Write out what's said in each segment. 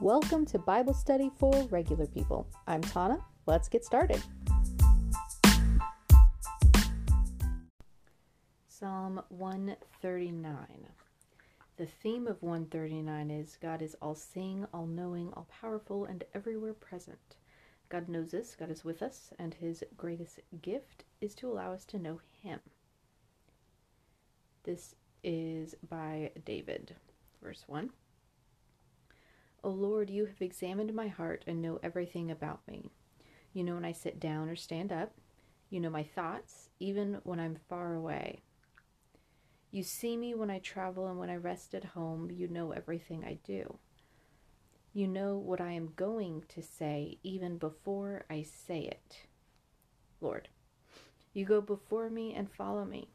Welcome to Bible Study for Regular People. I'm Tana. Let's get started. Psalm 139. The theme of 139 is God is all seeing, all knowing, all powerful, and everywhere present. God knows us, God is with us, and his greatest gift is to allow us to know him. This is by David. Verse 1. O Lord, you have examined my heart and know everything about me. You know when I sit down or stand up. You know my thoughts, even when I'm far away. You see me when I travel and when I rest at home. You know everything I do. You know what I am going to say even before I say it. Lord, you go before me and follow me.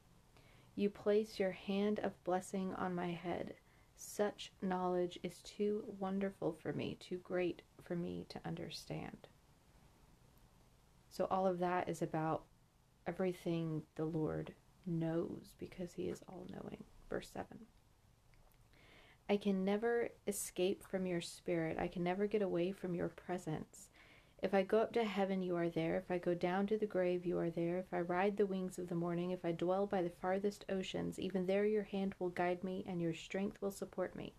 You place your hand of blessing on my head. Such knowledge is too wonderful for me, too great for me to understand. So, all of that is about everything the Lord knows because He is all knowing. Verse 7. I can never escape from your spirit. I can never get away from your presence. If I go up to heaven, you are there. If I go down to the grave, you are there. If I ride the wings of the morning, if I dwell by the farthest oceans, even there your hand will guide me and your strength will support me.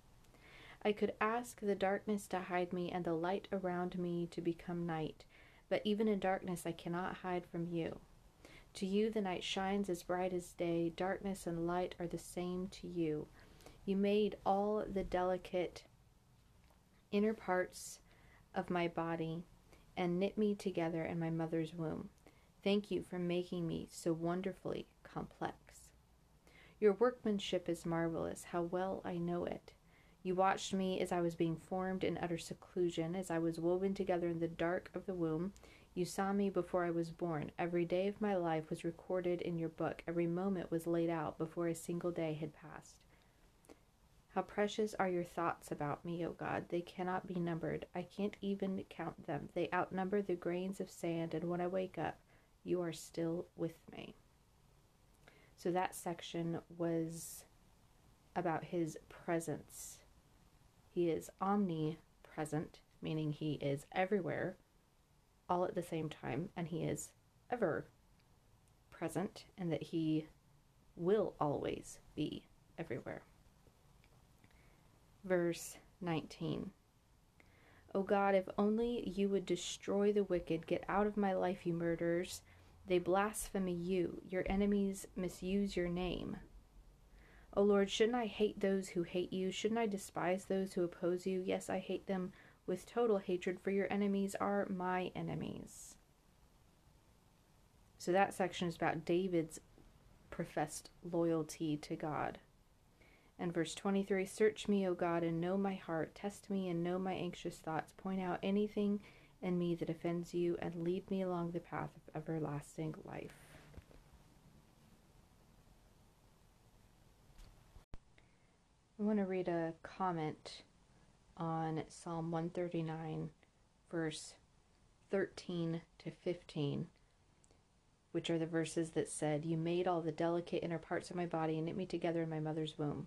I could ask the darkness to hide me and the light around me to become night, but even in darkness I cannot hide from you. To you the night shines as bright as day, darkness and light are the same to you. You made all the delicate inner parts of my body and knit me together in my mother's womb. Thank you for making me so wonderfully complex. Your workmanship is marvelous. How well I know it. You watched me as I was being formed in utter seclusion, as I was woven together in the dark of the womb. You saw me before I was born. Every day of my life was recorded in your book. Every moment was laid out before a single day had passed. How precious are your thoughts about me, O God. They cannot be numbered. I can't even count them. They outnumber the grains of sand, and when I wake up, you are still with me. So that section was about his presence. He is omnipresent, meaning he is everywhere, all at the same time, and he is ever present, and that he will always be everywhere verse 19. O God, if only you would destroy the wicked, get out of my life, you murderers. They blaspheme you, your enemies misuse your name. O Lord, shouldn't I hate those who hate you? Shouldn't I despise those who oppose you? Yes, I hate them with total hatred, for your enemies are my enemies. So that section is about David's professed loyalty to God. And verse 23 Search me, O God, and know my heart. Test me and know my anxious thoughts. Point out anything in me that offends you, and lead me along the path of everlasting life. I want to read a comment on Psalm 139, verse 13 to 15, which are the verses that said, You made all the delicate inner parts of my body and knit me together in my mother's womb.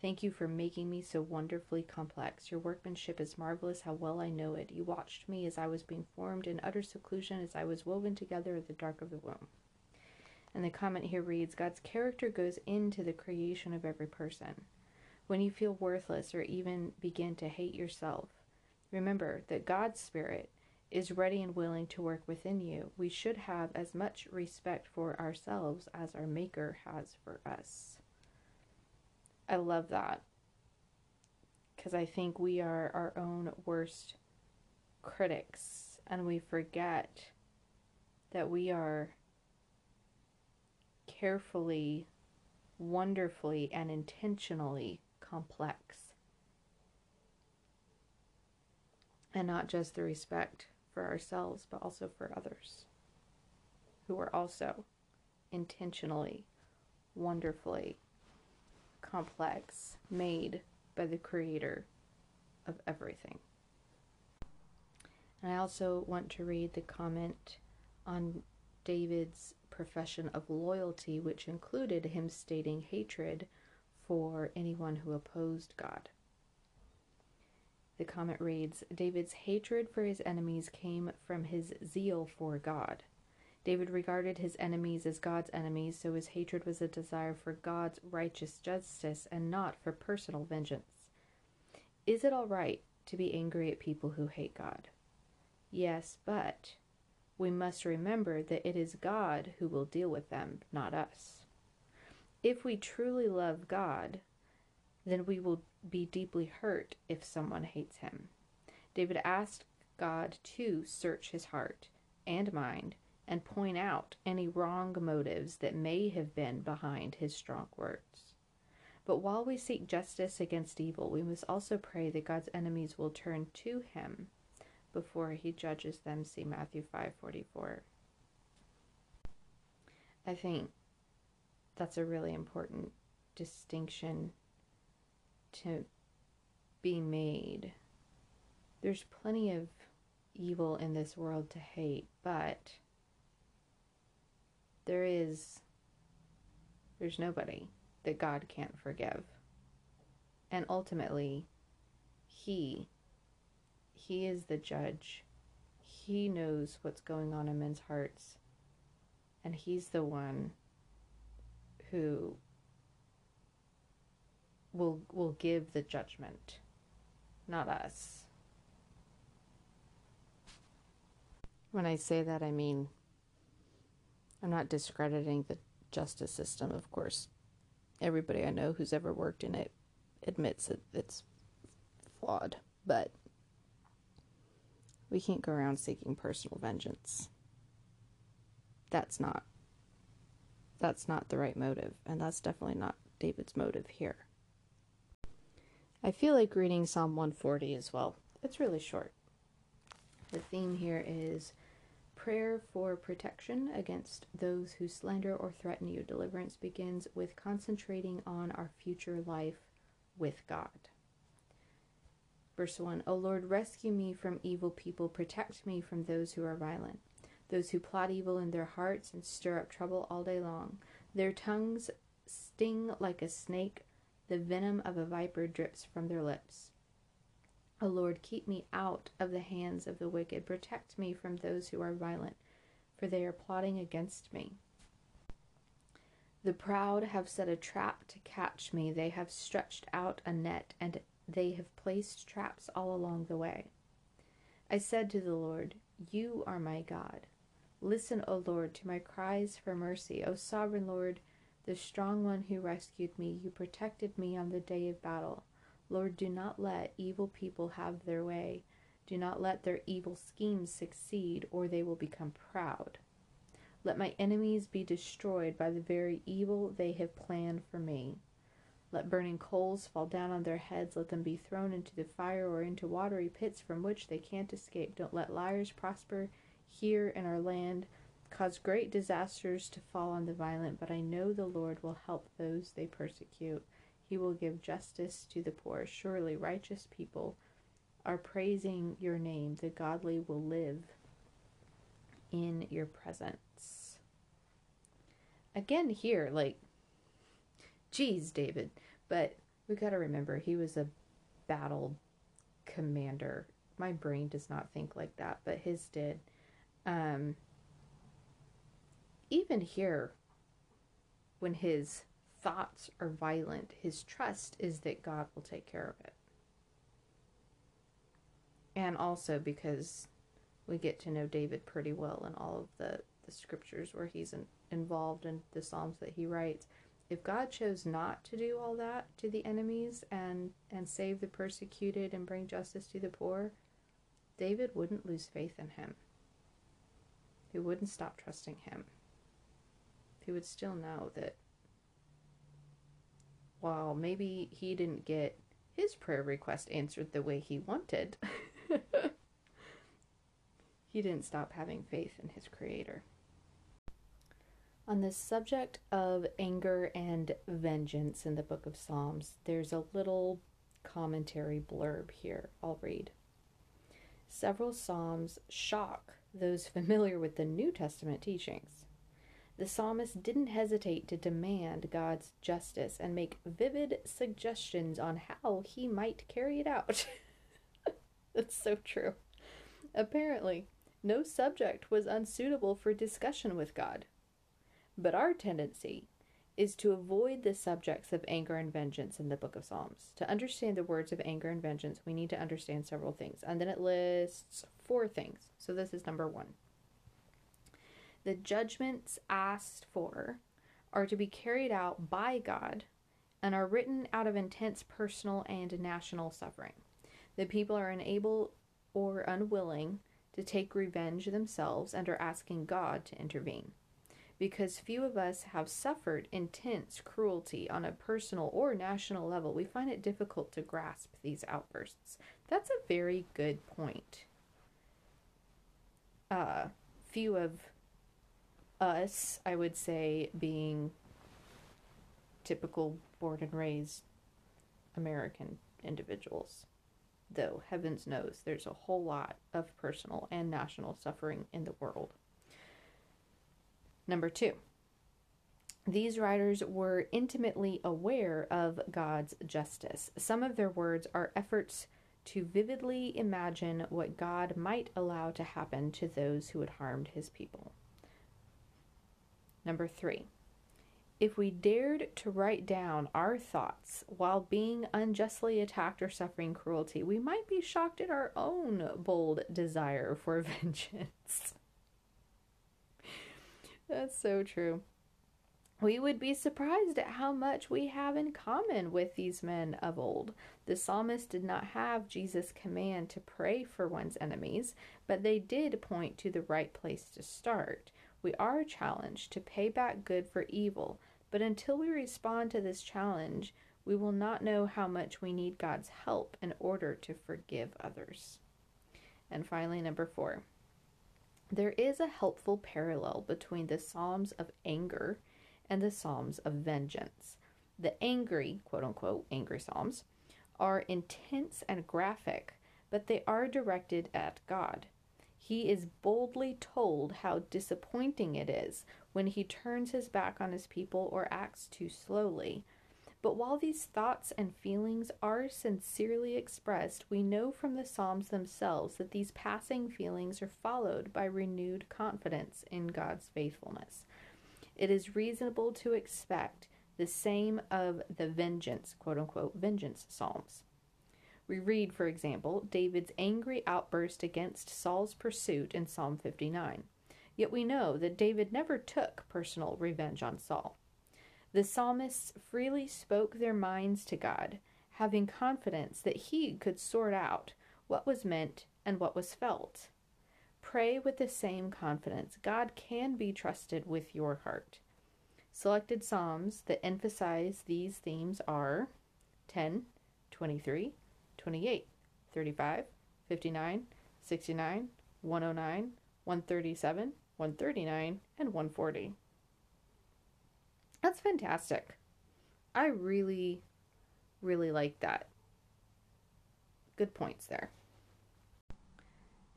Thank you for making me so wonderfully complex. Your workmanship is marvelous, how well I know it. You watched me as I was being formed in utter seclusion, as I was woven together in the dark of the womb. And the comment here reads God's character goes into the creation of every person. When you feel worthless or even begin to hate yourself, remember that God's Spirit is ready and willing to work within you. We should have as much respect for ourselves as our Maker has for us. I love that because I think we are our own worst critics and we forget that we are carefully, wonderfully, and intentionally complex. And not just the respect for ourselves, but also for others who are also intentionally, wonderfully, complex made by the creator of everything. And I also want to read the comment on David's profession of loyalty, which included him stating hatred for anyone who opposed God. The comment reads David's hatred for his enemies came from his zeal for God. David regarded his enemies as God's enemies, so his hatred was a desire for God's righteous justice and not for personal vengeance. Is it all right to be angry at people who hate God? Yes, but we must remember that it is God who will deal with them, not us. If we truly love God, then we will be deeply hurt if someone hates him. David asked God to search his heart and mind and point out any wrong motives that may have been behind his strong words. But while we seek justice against evil, we must also pray that God's enemies will turn to him before he judges them. See Matthew 5:44. I think that's a really important distinction to be made. There's plenty of evil in this world to hate, but there is there's nobody that God can't forgive. And ultimately, he he is the judge. He knows what's going on in men's hearts. And he's the one who will will give the judgment, not us. When I say that, I mean I'm not discrediting the justice system, of course. Everybody I know who's ever worked in it admits that it's flawed, but we can't go around seeking personal vengeance. That's not that's not the right motive, and that's definitely not David's motive here. I feel like reading Psalm 140 as well. It's really short. The theme here is prayer for protection against those who slander or threaten you. Deliverance begins with concentrating on our future life with God. Verse 1 O Lord, rescue me from evil people, protect me from those who are violent, those who plot evil in their hearts and stir up trouble all day long. Their tongues sting like a snake the venom of a viper drips from their lips. O Lord, keep me out of the hands of the wicked. Protect me from those who are violent, for they are plotting against me. The proud have set a trap to catch me. They have stretched out a net, and they have placed traps all along the way. I said to the Lord, You are my God. Listen, O Lord, to my cries for mercy. O sovereign Lord, the strong one who rescued me. You protected me on the day of battle. Lord, do not let evil people have their way. Do not let their evil schemes succeed, or they will become proud. Let my enemies be destroyed by the very evil they have planned for me. Let burning coals fall down on their heads. Let them be thrown into the fire or into watery pits from which they can't escape. Don't let liars prosper here in our land cause great disasters to fall on the violent, but I know the Lord will help those they persecute. He will give justice to the poor. Surely righteous people are praising your name. The godly will live in your presence. Again, here, like, geez, David, but we got to remember he was a battle commander. My brain does not think like that, but his did. Um, even here, when his thoughts are violent, his trust is that God will take care of it. And also because we get to know David pretty well in all of the, the scriptures where he's in, involved in the Psalms that he writes. If God chose not to do all that to the enemies and, and save the persecuted and bring justice to the poor, David wouldn't lose faith in him. He wouldn't stop trusting him he would still know that while maybe he didn't get his prayer request answered the way he wanted, he didn't stop having faith in his Creator. On the subject of anger and vengeance in the book of Psalms, there's a little commentary blurb here I'll read. Several Psalms shock those familiar with the New Testament teachings. The psalmist didn't hesitate to demand God's justice and make vivid suggestions on how he might carry it out. That's so true. Apparently, no subject was unsuitable for discussion with God. But our tendency is to avoid the subjects of anger and vengeance in the book of Psalms. To understand the words of anger and vengeance, we need to understand several things. And then it lists four things. So this is number one. The judgments asked for are to be carried out by God and are written out of intense personal and national suffering. The people are unable or unwilling to take revenge themselves and are asking God to intervene because few of us have suffered intense cruelty on a personal or national level, we find it difficult to grasp these outbursts. That's a very good point. Uh, few of us, I would say, being typical born and raised American individuals. Though, heavens knows, there's a whole lot of personal and national suffering in the world. Number two, these writers were intimately aware of God's justice. Some of their words are efforts to vividly imagine what God might allow to happen to those who had harmed his people. Number three, if we dared to write down our thoughts while being unjustly attacked or suffering cruelty, we might be shocked at our own bold desire for vengeance. That's so true. We would be surprised at how much we have in common with these men of old. The psalmist did not have Jesus' command to pray for one's enemies, but they did point to the right place to start. We are challenged to pay back good for evil, but until we respond to this challenge, we will not know how much we need God's help in order to forgive others. And finally, number four. There is a helpful parallel between the Psalms of anger and the Psalms of vengeance. The angry, quote unquote, angry Psalms are intense and graphic, but they are directed at God. He is boldly told how disappointing it is when he turns his back on his people or acts too slowly. But while these thoughts and feelings are sincerely expressed, we know from the Psalms themselves that these passing feelings are followed by renewed confidence in God's faithfulness. It is reasonable to expect the same of the vengeance, quote unquote, vengeance Psalms. We read, for example, David's angry outburst against Saul's pursuit in Psalm 59. Yet we know that David never took personal revenge on Saul. The psalmists freely spoke their minds to God, having confidence that He could sort out what was meant and what was felt. Pray with the same confidence. God can be trusted with your heart. Selected Psalms that emphasize these themes are 10, 23, 28, 35, 59, 69, 109, 137, 139, and 140. That's fantastic. I really, really like that. Good points there.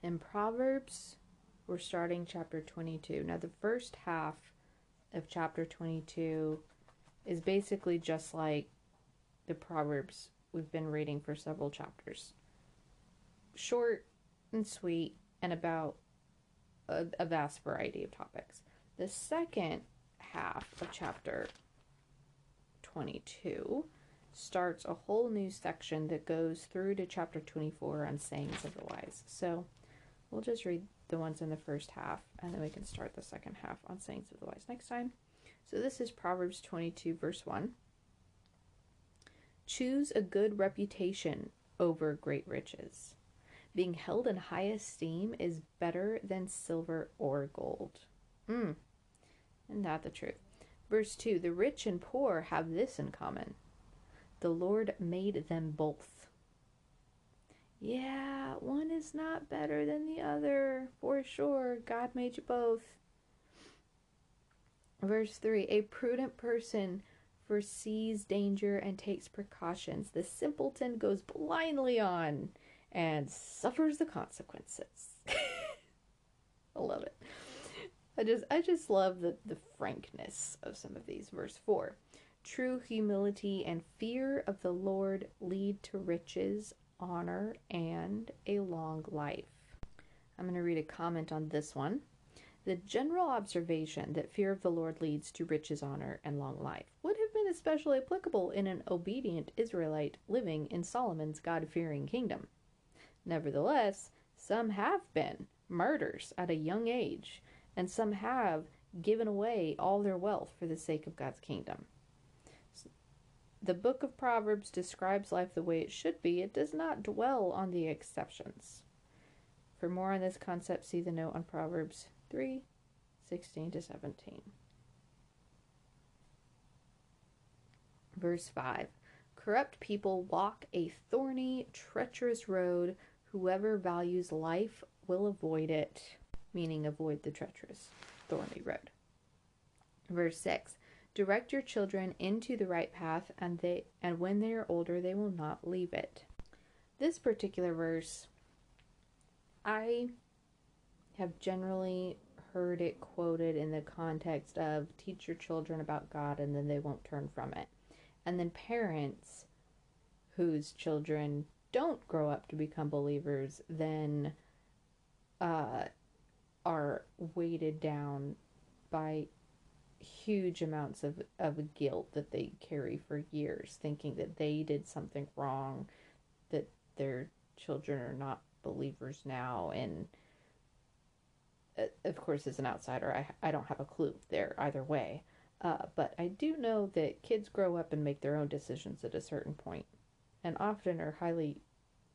In Proverbs, we're starting chapter 22. Now, the first half of chapter 22 is basically just like the Proverbs we've been reading for several chapters. Short and sweet, and about a, a vast variety of topics. The second half of chapter 22 starts a whole new section that goes through to chapter 24 on sayings of the wise. So we'll just read the ones in the first half and then we can start the second half on sayings of the wise next time. So this is Proverbs 22, verse 1. Choose a good reputation over great riches. Being held in high esteem is better than silver or gold. Hmm. Isn't that the truth? Verse 2 The rich and poor have this in common the Lord made them both. Yeah, one is not better than the other, for sure. God made you both. Verse 3 A prudent person foresees danger and takes precautions. The simpleton goes blindly on and suffers the consequences. I love it. I just I just love the, the frankness of some of these. Verse 4. True humility and fear of the Lord lead to riches. honor, and a long life. I'm going to read a comment on this one. The general observation that fear of the Lord leads to riches, honor, and long life would have especially applicable in an obedient Israelite living in Solomon's God fearing kingdom. Nevertheless, some have been martyrs at a young age, and some have given away all their wealth for the sake of God's kingdom. The book of Proverbs describes life the way it should be, it does not dwell on the exceptions. For more on this concept, see the note on Proverbs 3 16 to 17. Verse 5 Corrupt people walk a thorny, treacherous road. Whoever values life will avoid it, meaning avoid the treacherous, thorny road. Verse 6 Direct your children into the right path, and they and when they are older they will not leave it. This particular verse I have generally heard it quoted in the context of teach your children about God and then they won't turn from it. And then parents whose children don't grow up to become believers then uh, are weighted down by huge amounts of, of guilt that they carry for years, thinking that they did something wrong, that their children are not believers now. And uh, of course as an outsider I, I don't have a clue there either way uh, but i do know that kids grow up and make their own decisions at a certain point and often are highly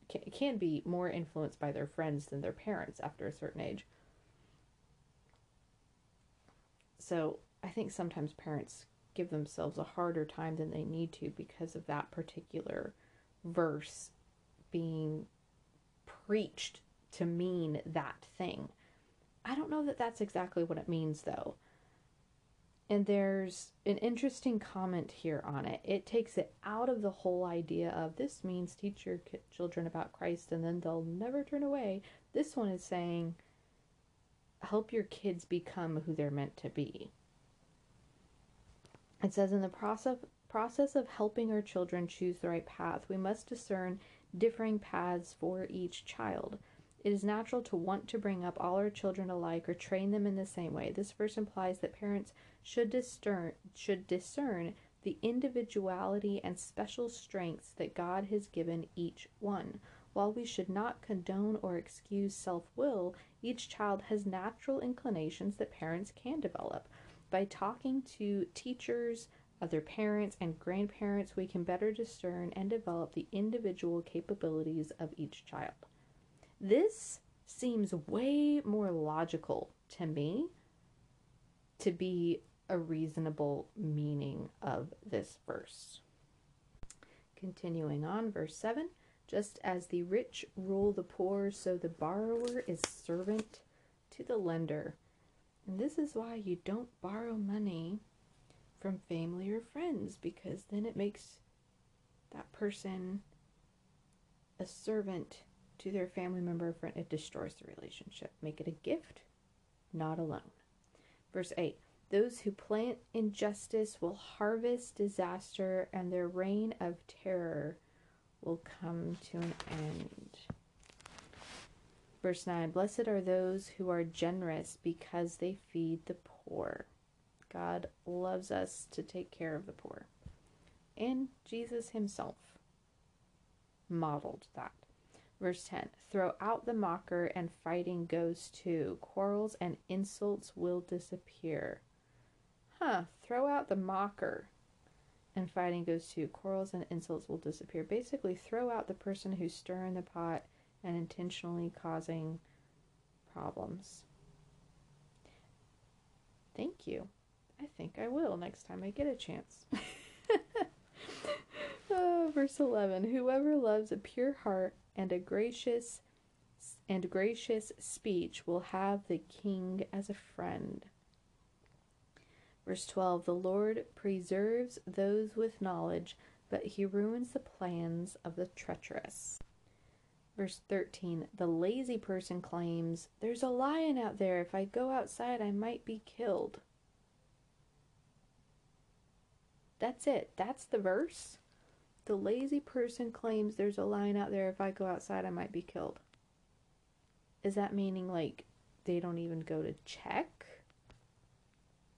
can, can be more influenced by their friends than their parents after a certain age so i think sometimes parents give themselves a harder time than they need to because of that particular verse being preached to mean that thing. I don't know that that's exactly what it means though. And there's an interesting comment here on it. It takes it out of the whole idea of this means teach your children about Christ and then they'll never turn away. This one is saying help your kids become who they're meant to be. It says in the process process of helping our children choose the right path, we must discern differing paths for each child. It is natural to want to bring up all our children alike or train them in the same way. This verse implies that parents should discern should discern the individuality and special strengths that God has given each one. While we should not condone or excuse self-will, each child has natural inclinations that parents can develop. By talking to teachers, other parents and grandparents, we can better discern and develop the individual capabilities of each child. This seems way more logical to me to be a reasonable meaning of this verse. Continuing on, verse 7 Just as the rich rule the poor, so the borrower is servant to the lender. And this is why you don't borrow money from family or friends because then it makes that person a servant to their family member or friend. It destroys the relationship. Make it a gift, not a loan. Verse 8 Those who plant injustice will harvest disaster, and their reign of terror will come to an end. Verse 9 Blessed are those who are generous because they feed the poor. God loves us to take care of the poor. And Jesus himself modeled that. Verse 10 Throw out the mocker, and fighting goes too. Quarrels and insults will disappear. Huh, throw out the mocker, and fighting goes too. Quarrels and insults will disappear. Basically, throw out the person who's stirring the pot and intentionally causing problems. Thank you. I think I will next time I get a chance. verse 11 Whoever loves a pure heart and a gracious and gracious speech will have the king as a friend. Verse 12 The Lord preserves those with knowledge, but he ruins the plans of the treacherous. Verse 13 The lazy person claims, There's a lion out there. If I go outside, I might be killed. That's it. That's the verse. The lazy person claims there's a lion out there. If I go outside, I might be killed. Is that meaning like they don't even go to check?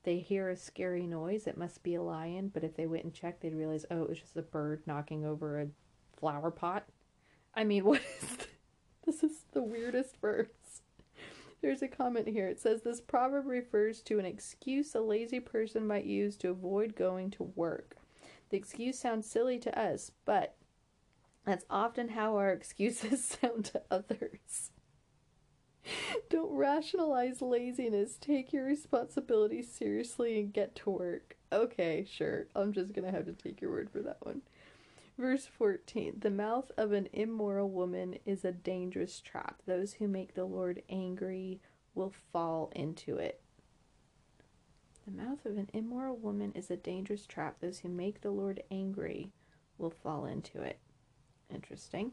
They hear a scary noise, it must be a lion, but if they went and checked, they'd realize, oh, it was just a bird knocking over a flower pot. I mean, what is this? this is the weirdest verse. There's a comment here. It says this proverb refers to an excuse a lazy person might use to avoid going to work. The excuse sounds silly to us, but that's often how our excuses sound to others. Don't rationalize laziness. Take your responsibility seriously and get to work. Okay, sure. I'm just going to have to take your word for that one. Verse 14 The mouth of an immoral woman is a dangerous trap. Those who make the Lord angry will fall into it. The mouth of an immoral woman is a dangerous trap. Those who make the Lord angry will fall into it. Interesting.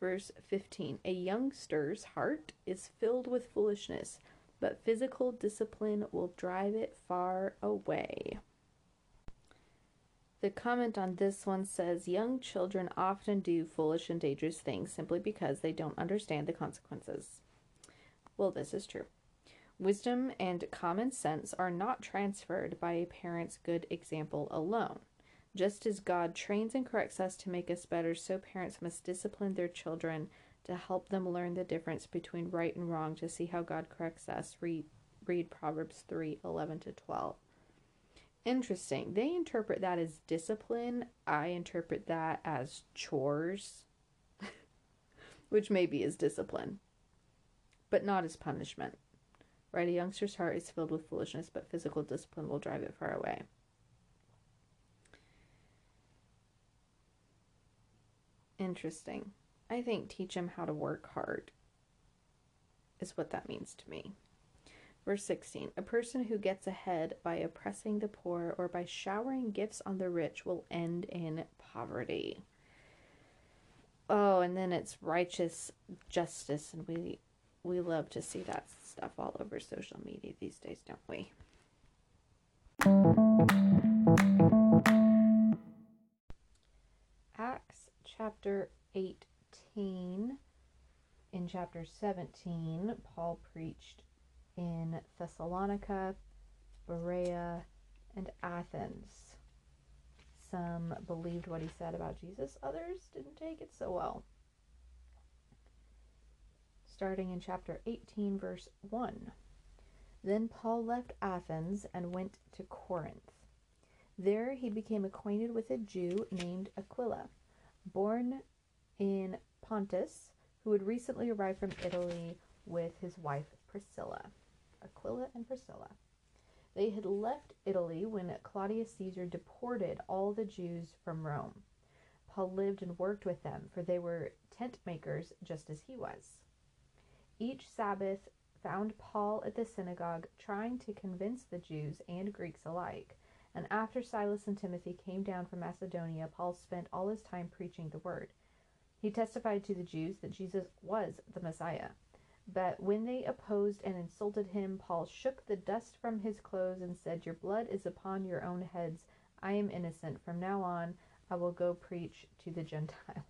Verse 15 A youngster's heart is filled with foolishness, but physical discipline will drive it far away. The comment on this one says Young children often do foolish and dangerous things simply because they don't understand the consequences. Well, this is true. Wisdom and common sense are not transferred by a parent's good example alone. Just as God trains and corrects us to make us better, so parents must discipline their children to help them learn the difference between right and wrong to see how God corrects us. Read, read Proverbs 3 11 to 12. Interesting. They interpret that as discipline. I interpret that as chores, which maybe is discipline, but not as punishment. Right? A youngster's heart is filled with foolishness, but physical discipline will drive it far away. Interesting. I think teach him how to work hard is what that means to me. Verse 16 A person who gets ahead by oppressing the poor or by showering gifts on the rich will end in poverty. Oh, and then it's righteous justice, and we we love to see that stuff all over social media these days, don't we? Acts chapter 18. In chapter 17, Paul preached in Thessalonica, Berea, and Athens. Some believed what he said about Jesus, others didn't take it so well starting in chapter 18, verse 1. Then Paul left Athens and went to Corinth. There he became acquainted with a Jew named Aquila, born in Pontus, who had recently arrived from Italy with his wife Priscilla. Aquila and Priscilla. They had left Italy when Claudius Caesar deported all the Jews from Rome. Paul lived and worked with them, for they were tent makers just as he was each Sabbath found Paul at the synagogue trying to convince the Jews and Greeks alike. And after Silas and Timothy came down from Macedonia, Paul spent all his time preaching the word. He testified to the Jews that Jesus was the Messiah. But when they opposed and insulted him, Paul shook the dust from his clothes and said, Your blood is upon your own heads. I am innocent. From now on, I will go preach to the Gentiles.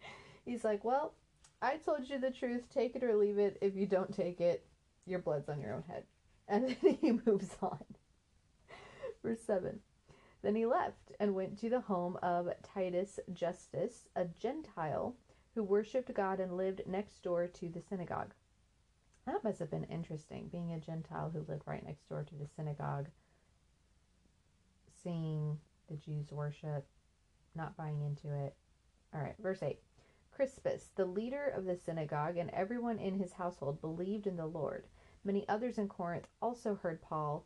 He's like, Well, I told you the truth. Take it or leave it. If you don't take it, your blood's on your own head. And then he moves on. Verse 7. Then he left and went to the home of Titus Justus, a Gentile who worshipped God and lived next door to the synagogue. That must have been interesting, being a Gentile who lived right next door to the synagogue, seeing the Jews worship, not buying into it. All right, verse 8. Crispus, the leader of the synagogue, and everyone in his household believed in the Lord. Many others in Corinth also heard Paul,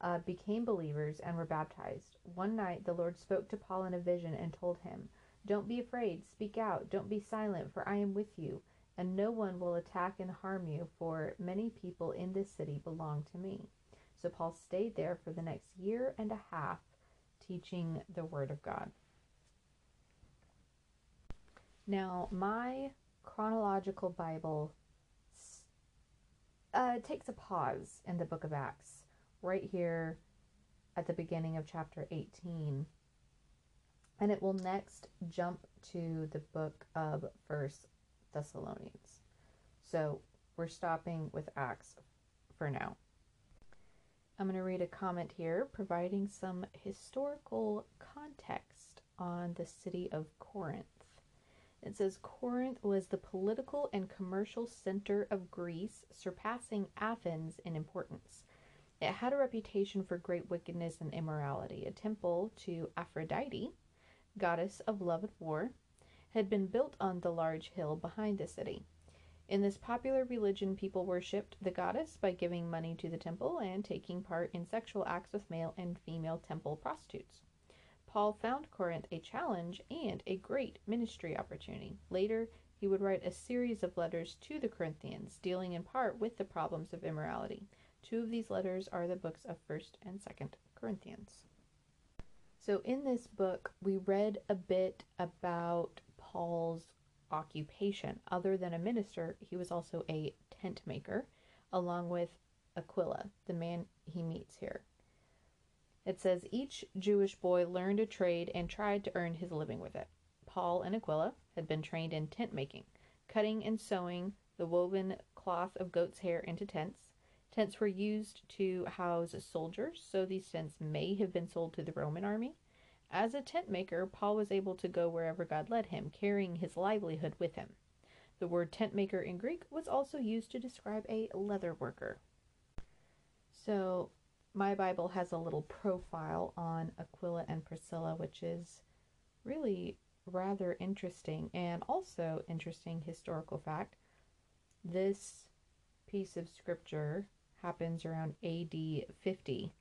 uh, became believers, and were baptized. One night the Lord spoke to Paul in a vision and told him, Don't be afraid, speak out, don't be silent, for I am with you, and no one will attack and harm you, for many people in this city belong to me. So Paul stayed there for the next year and a half, teaching the word of God. Now, my chronological Bible uh, takes a pause in the book of Acts, right here at the beginning of chapter 18. And it will next jump to the book of First Thessalonians. So we're stopping with Acts for now. I'm going to read a comment here providing some historical context on the city of Corinth. It says Corinth was the political and commercial center of Greece, surpassing Athens in importance. It had a reputation for great wickedness and immorality. A temple to Aphrodite, goddess of love and war, had been built on the large hill behind the city. In this popular religion, people worshipped the goddess by giving money to the temple and taking part in sexual acts with male and female temple prostitutes. Paul found Corinth a challenge and a great ministry opportunity. Later, he would write a series of letters to the Corinthians, dealing in part with the problems of immorality. Two of these letters are the books of 1st and 2nd Corinthians. So, in this book, we read a bit about Paul's occupation. Other than a minister, he was also a tent maker, along with Aquila, the man he meets here. It says each Jewish boy learned a trade and tried to earn his living with it. Paul and Aquila had been trained in tent making, cutting and sewing the woven cloth of goat's hair into tents. Tents were used to house soldiers, so these tents may have been sold to the Roman army. As a tent maker, Paul was able to go wherever God led him, carrying his livelihood with him. The word tent maker in Greek was also used to describe a leather worker. So, my Bible has a little profile on Aquila and Priscilla, which is really rather interesting and also interesting historical fact. This piece of scripture happens around AD 50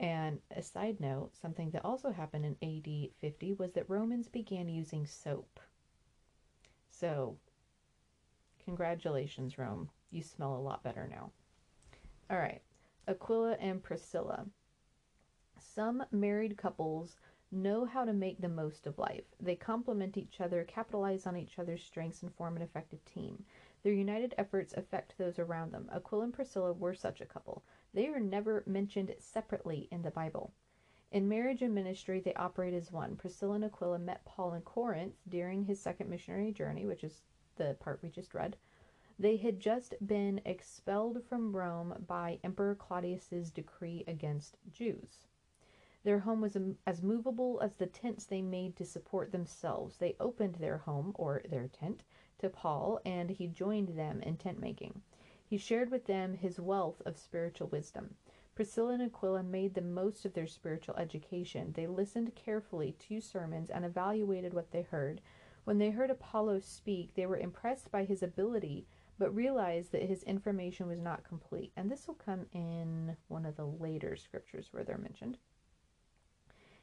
and a side note, something that also happened in AD 50 was that Romans began using soap. So, congratulations, Rome. You smell a lot better now. All right, Aquila and Priscilla. Some married couples know how to make the most of life. They complement each other, capitalize on each other's strengths, and form an effective team. Their united efforts affect those around them. Aquila and Priscilla were such a couple. They are never mentioned separately in the Bible. In marriage and ministry, they operate as one. Priscilla and Aquila met Paul in Corinth during his second missionary journey, which is the part we just read. They had just been expelled from Rome by Emperor Claudius's decree against Jews. Their home was as movable as the tents they made to support themselves. They opened their home, or their tent, to Paul, and he joined them in tent making. He shared with them his wealth of spiritual wisdom. Priscilla and Aquila made the most of their spiritual education. They listened carefully to sermons and evaluated what they heard. When they heard Apollos speak, they were impressed by his ability, but realized that his information was not complete. And this will come in one of the later scriptures where they're mentioned.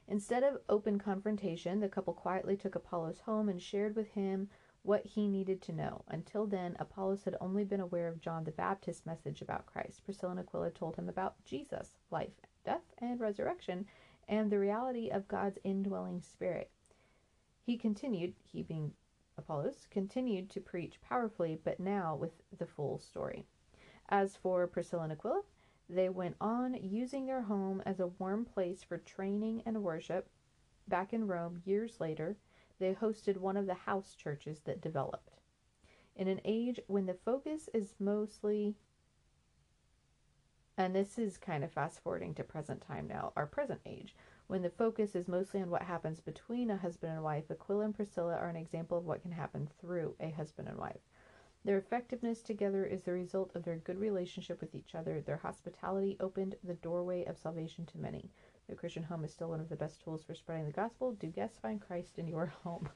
Instead of open confrontation, the couple quietly took Apollos home and shared with him what he needed to know. Until then, Apollos had only been aware of John the Baptist's message about Christ. Priscilla and Aquila told him about Jesus, life, death, and resurrection, and the reality of God's indwelling spirit. He continued, he being Apollos, continued to preach powerfully, but now with the full story. As for Priscilla and Aquila, they went on using their home as a warm place for training and worship. Back in Rome, years later, they hosted one of the house churches that developed. In an age when the focus is mostly, and this is kind of fast forwarding to present time now, our present age, when the focus is mostly on what happens between a husband and wife, Aquila and Priscilla are an example of what can happen through a husband and wife. Their effectiveness together is the result of their good relationship with each other. Their hospitality opened the doorway of salvation to many. The Christian home is still one of the best tools for spreading the gospel. Do guests find Christ in your home?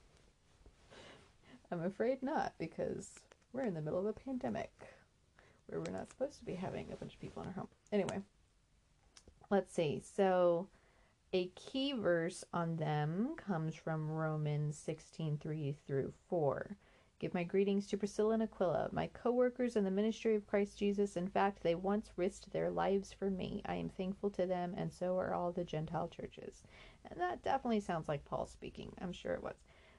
I'm afraid not, because we're in the middle of a pandemic where we're not supposed to be having a bunch of people in our home. Anyway, let's see. So, a key verse on them comes from Romans 16 3 through 4. Give my greetings to Priscilla and Aquila, my co workers in the ministry of Christ Jesus. In fact, they once risked their lives for me. I am thankful to them, and so are all the Gentile churches. And that definitely sounds like Paul speaking. I'm sure it was.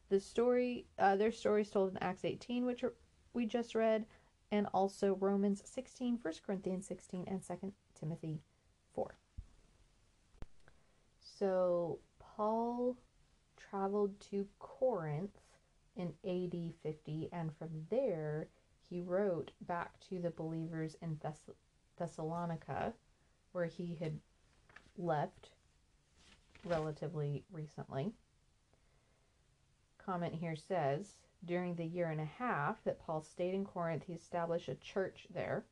The story, uh, their story is told in Acts 18, which we just read, and also Romans 16, 1 Corinthians 16, and 2 Timothy 4. So, Paul traveled to Corinth in AD 50, and from there he wrote back to the believers in Thess- Thessalonica, where he had left relatively recently. Comment here says during the year and a half that Paul stayed in Corinth, he established a church there,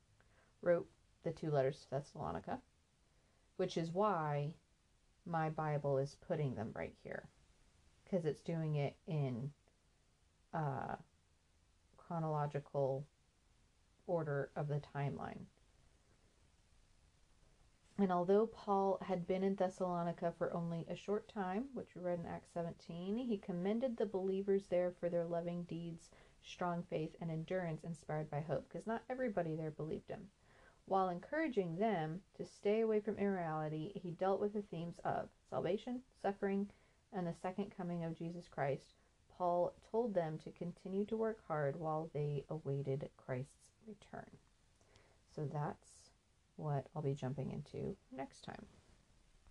wrote the two letters to Thessalonica, which is why my Bible is putting them right here because it's doing it in uh, chronological order of the timeline. And although Paul had been in Thessalonica for only a short time, which we read in Acts 17, he commended the believers there for their loving deeds, strong faith, and endurance inspired by hope, because not everybody there believed him. While encouraging them to stay away from immorality, he dealt with the themes of salvation, suffering, and the second coming of Jesus Christ. Paul told them to continue to work hard while they awaited Christ's return. So that's what I'll be jumping into next time.